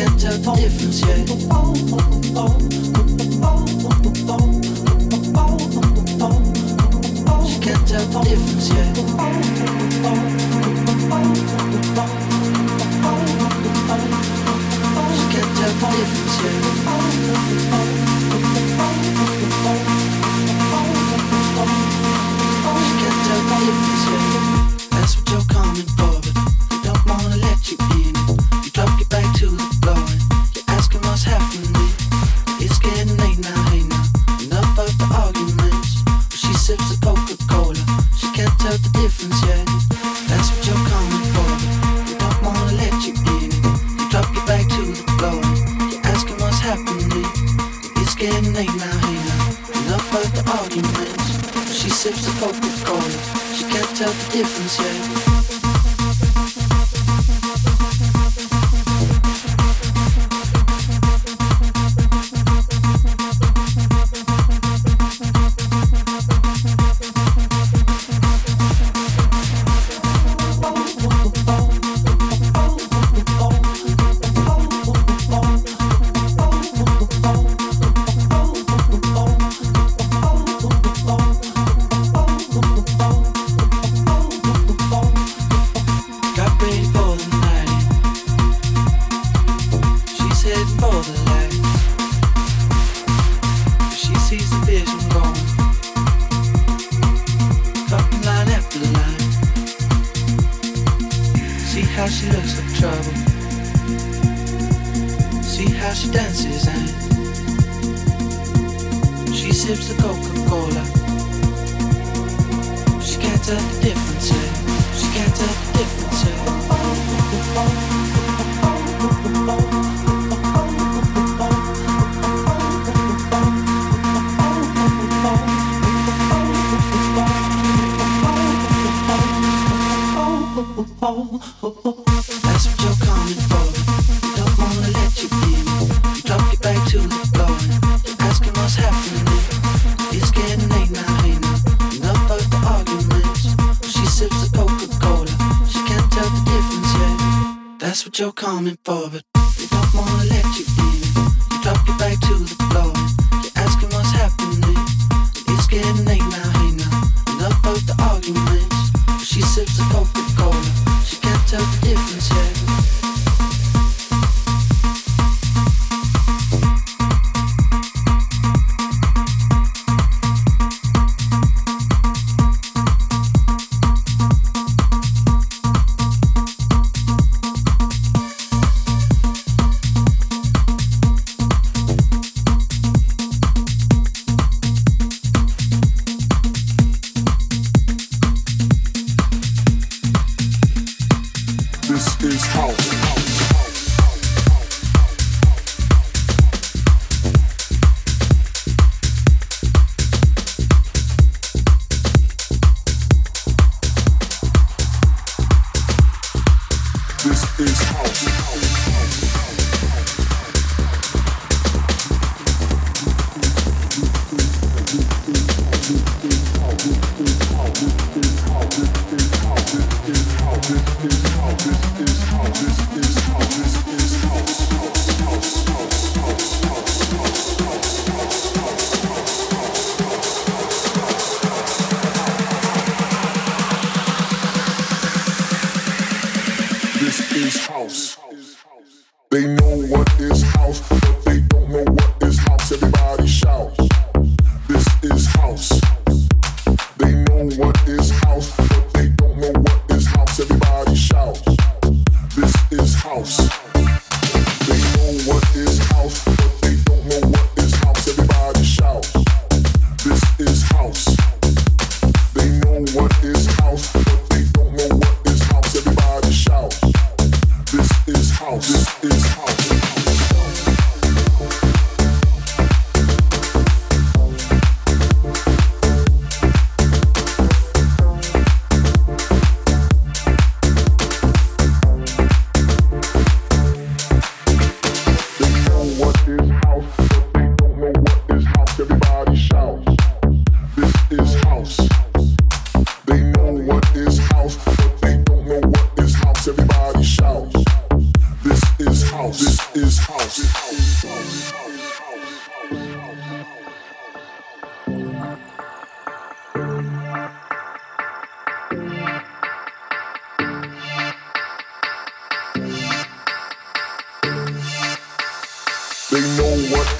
interval That's what you're coming for, but don't wanna let you in. She sips the Coca-Cola. She can't tell the difference yet.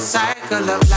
cycle of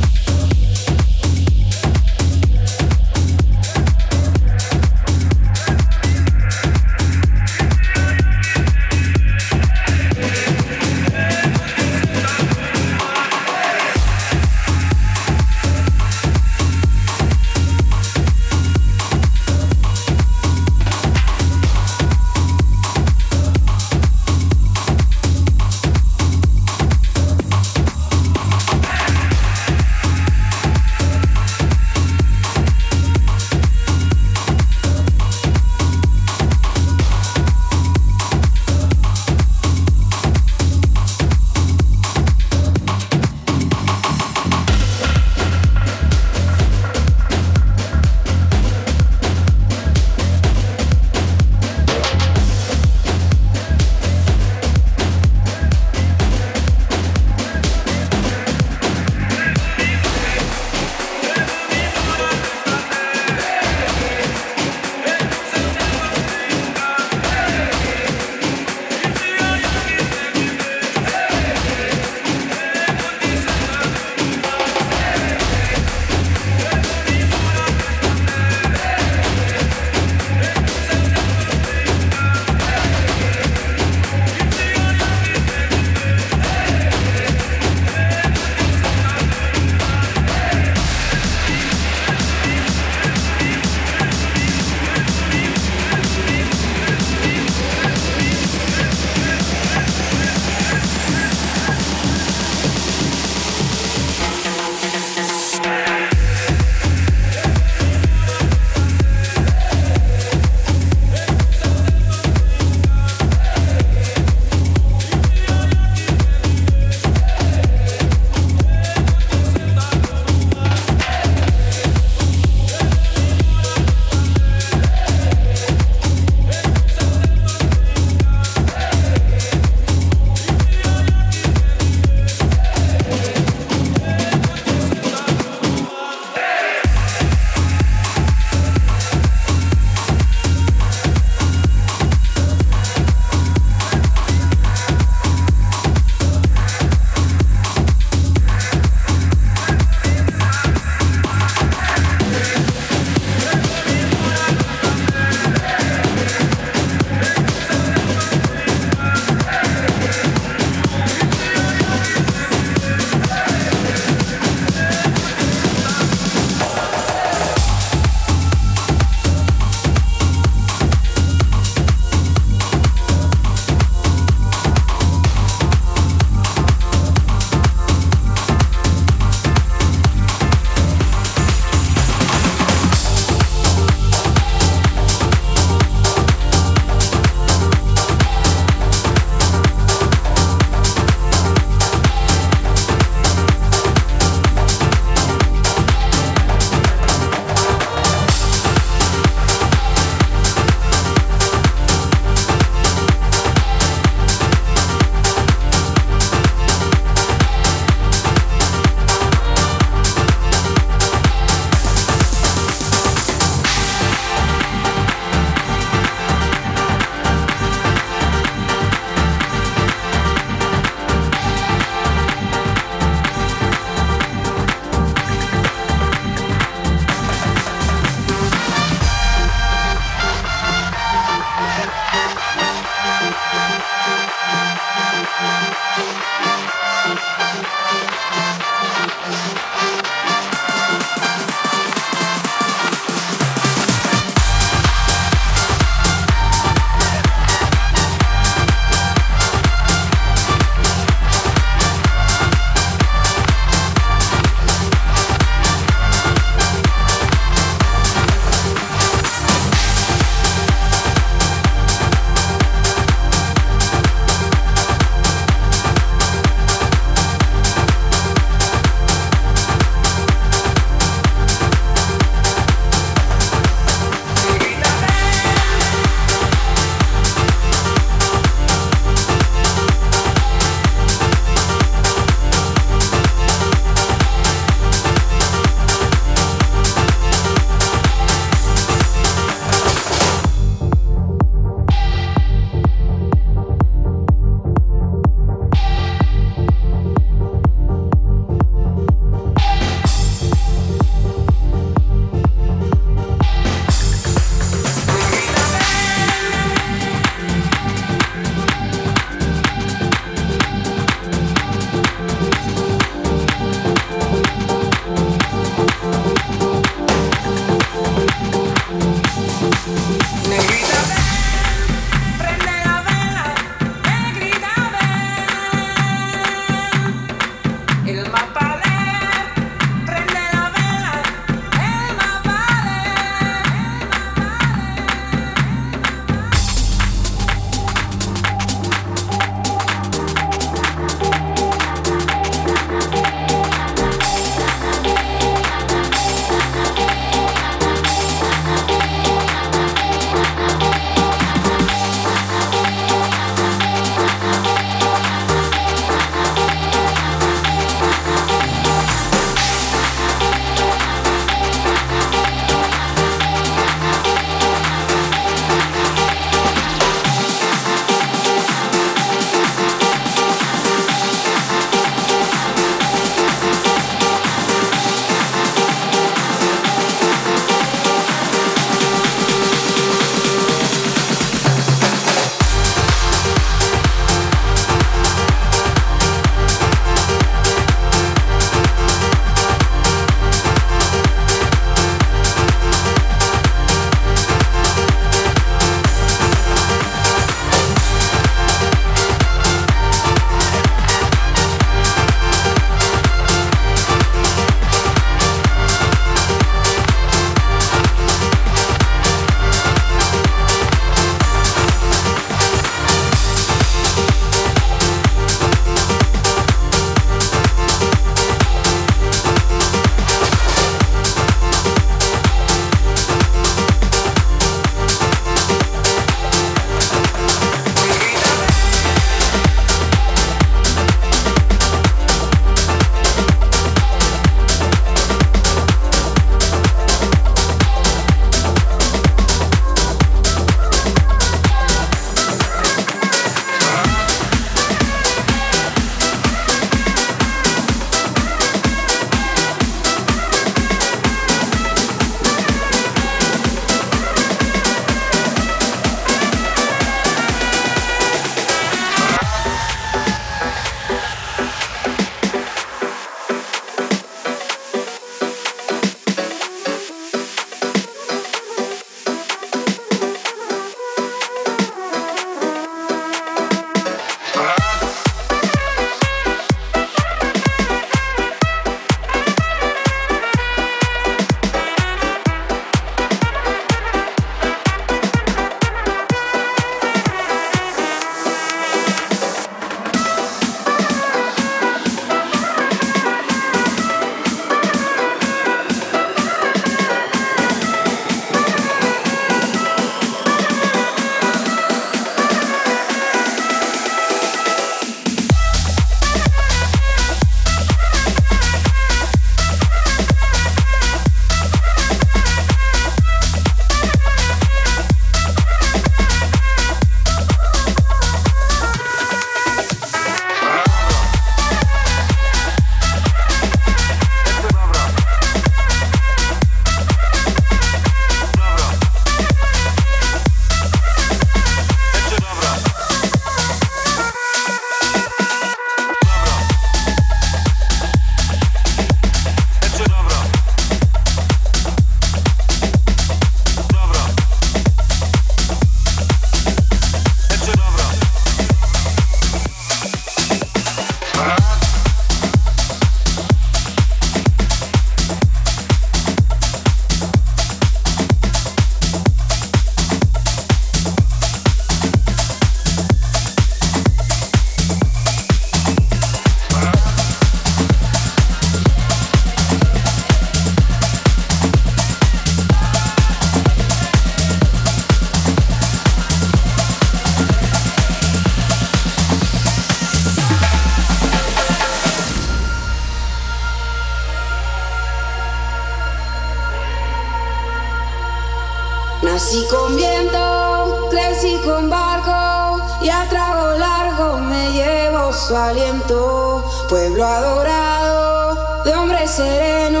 su pueblo adorado de hombre sereno.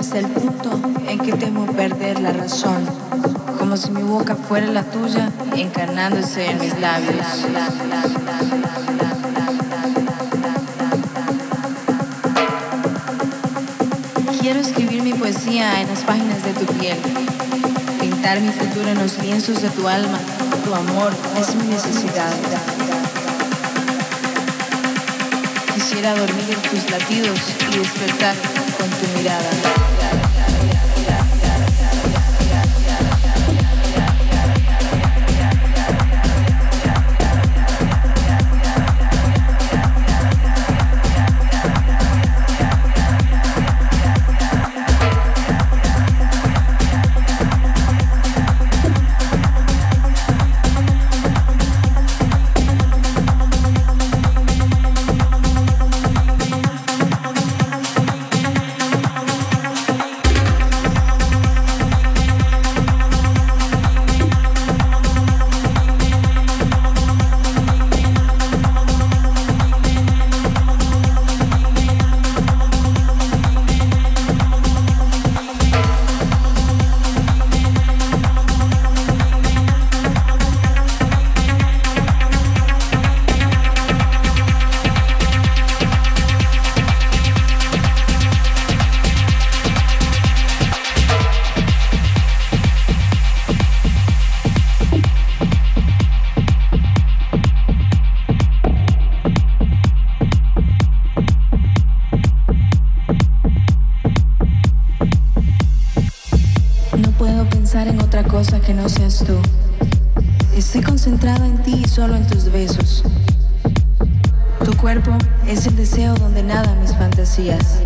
hasta el punto en que temo perder la razón, como si mi boca fuera la tuya, encarnándose en mis labios. Quiero escribir mi poesía en las páginas de tu piel, pintar mi futuro en los lienzos de tu alma. Tu amor es mi necesidad. Quisiera dormir en tus latidos y despertar con tu mirada. Estoy concentrada en ti y solo en tus besos. Tu cuerpo es el deseo donde nadan mis fantasías.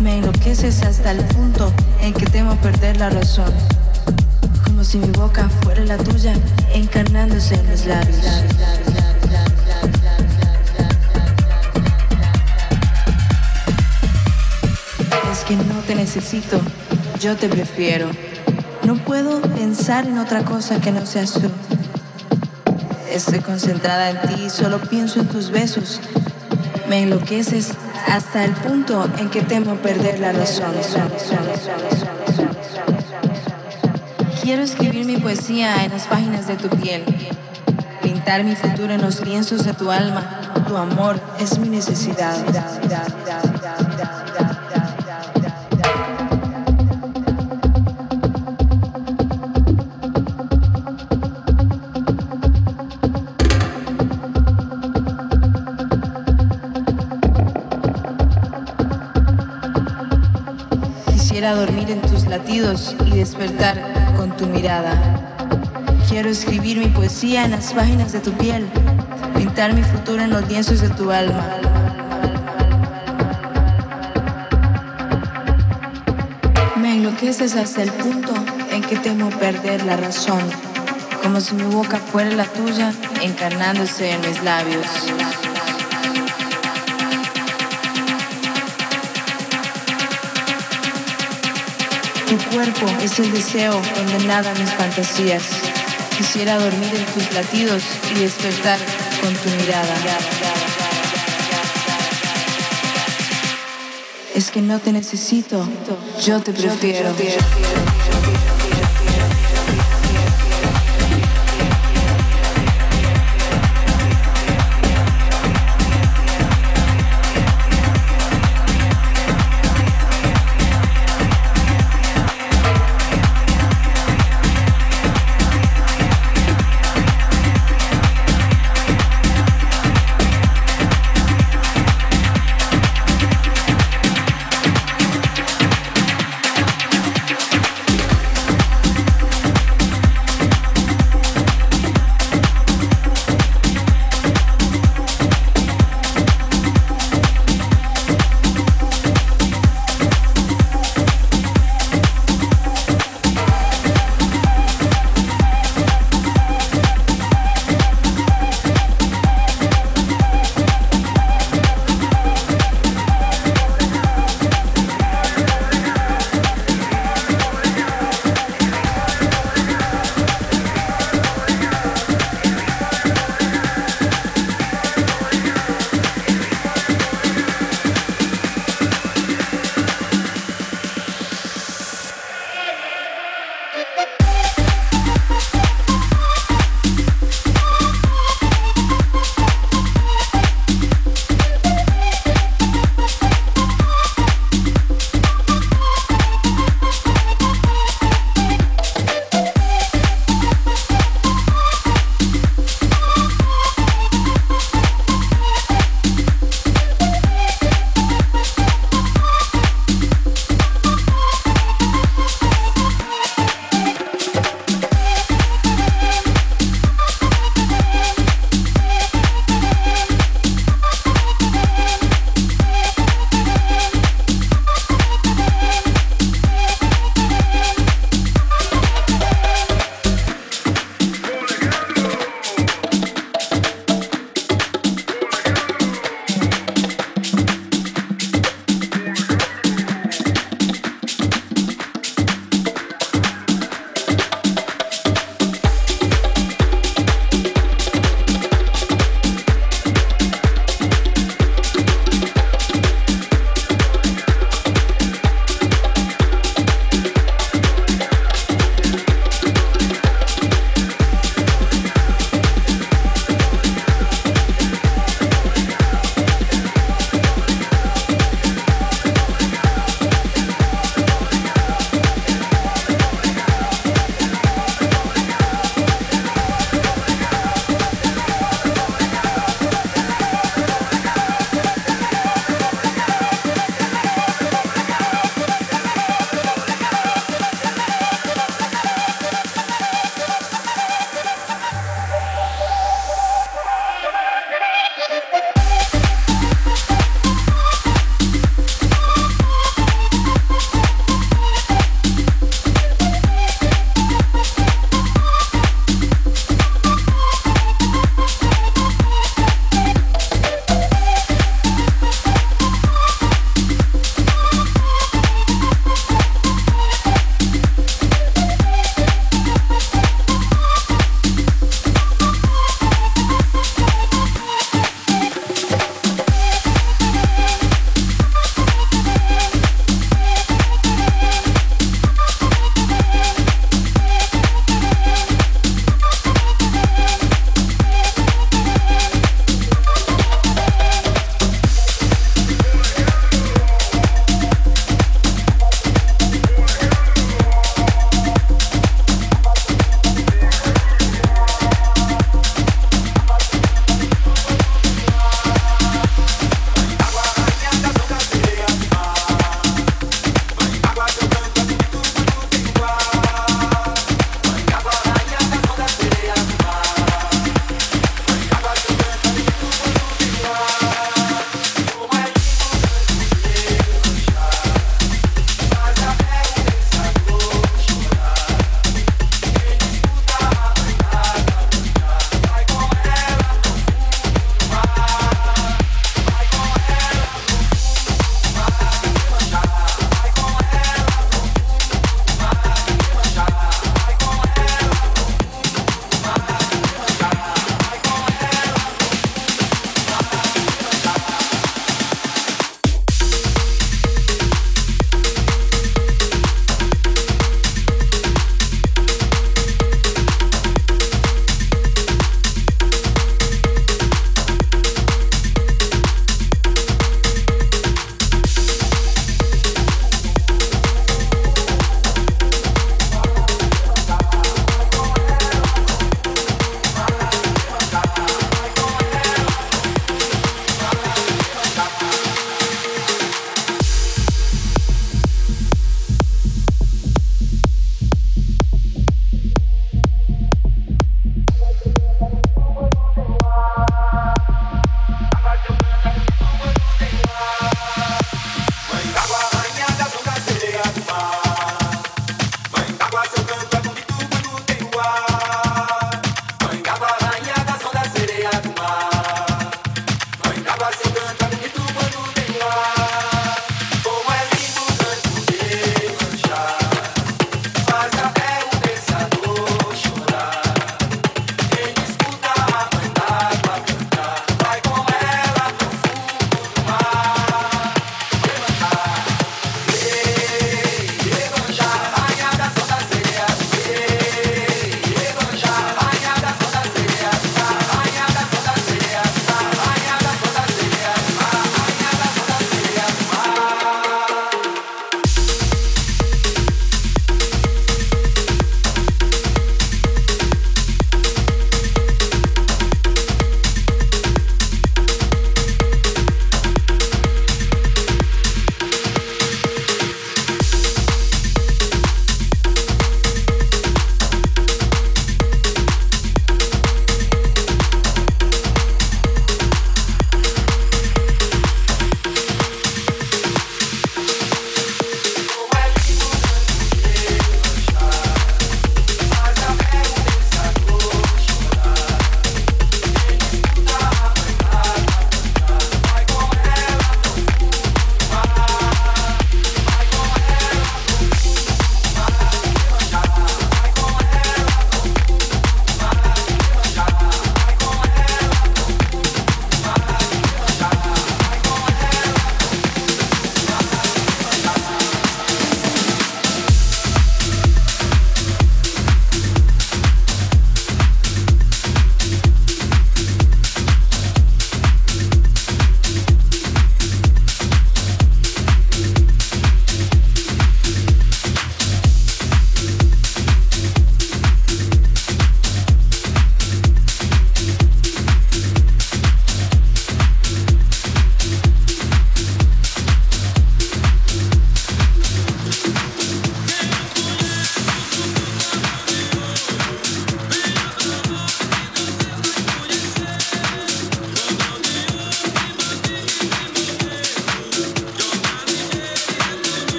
Me enloqueces hasta el punto en que temo perder la razón. Como si mi boca fuera la tuya, encarnándose en mis labios. Es que no te necesito, yo te prefiero. No puedo pensar en otra cosa que no seas tú. Estoy concentrada en ti solo pienso en tus besos. Me enloqueces hasta el punto en que temo perder la razón. Quiero escribir mi poesía en las páginas de tu piel, pintar mi futuro en los lienzos de tu alma. Tu amor es mi necesidad. Y despertar con tu mirada. Quiero escribir mi poesía en las páginas de tu piel, pintar mi futuro en los lienzos de tu alma. Me enloqueces hasta el punto en que temo perder la razón, como si mi boca fuera la tuya, encarnándose en mis labios. Tu cuerpo es el deseo donde nadan mis fantasías. Quisiera dormir en tus latidos y despertar con tu mirada. Es que no te necesito, yo te prefiero.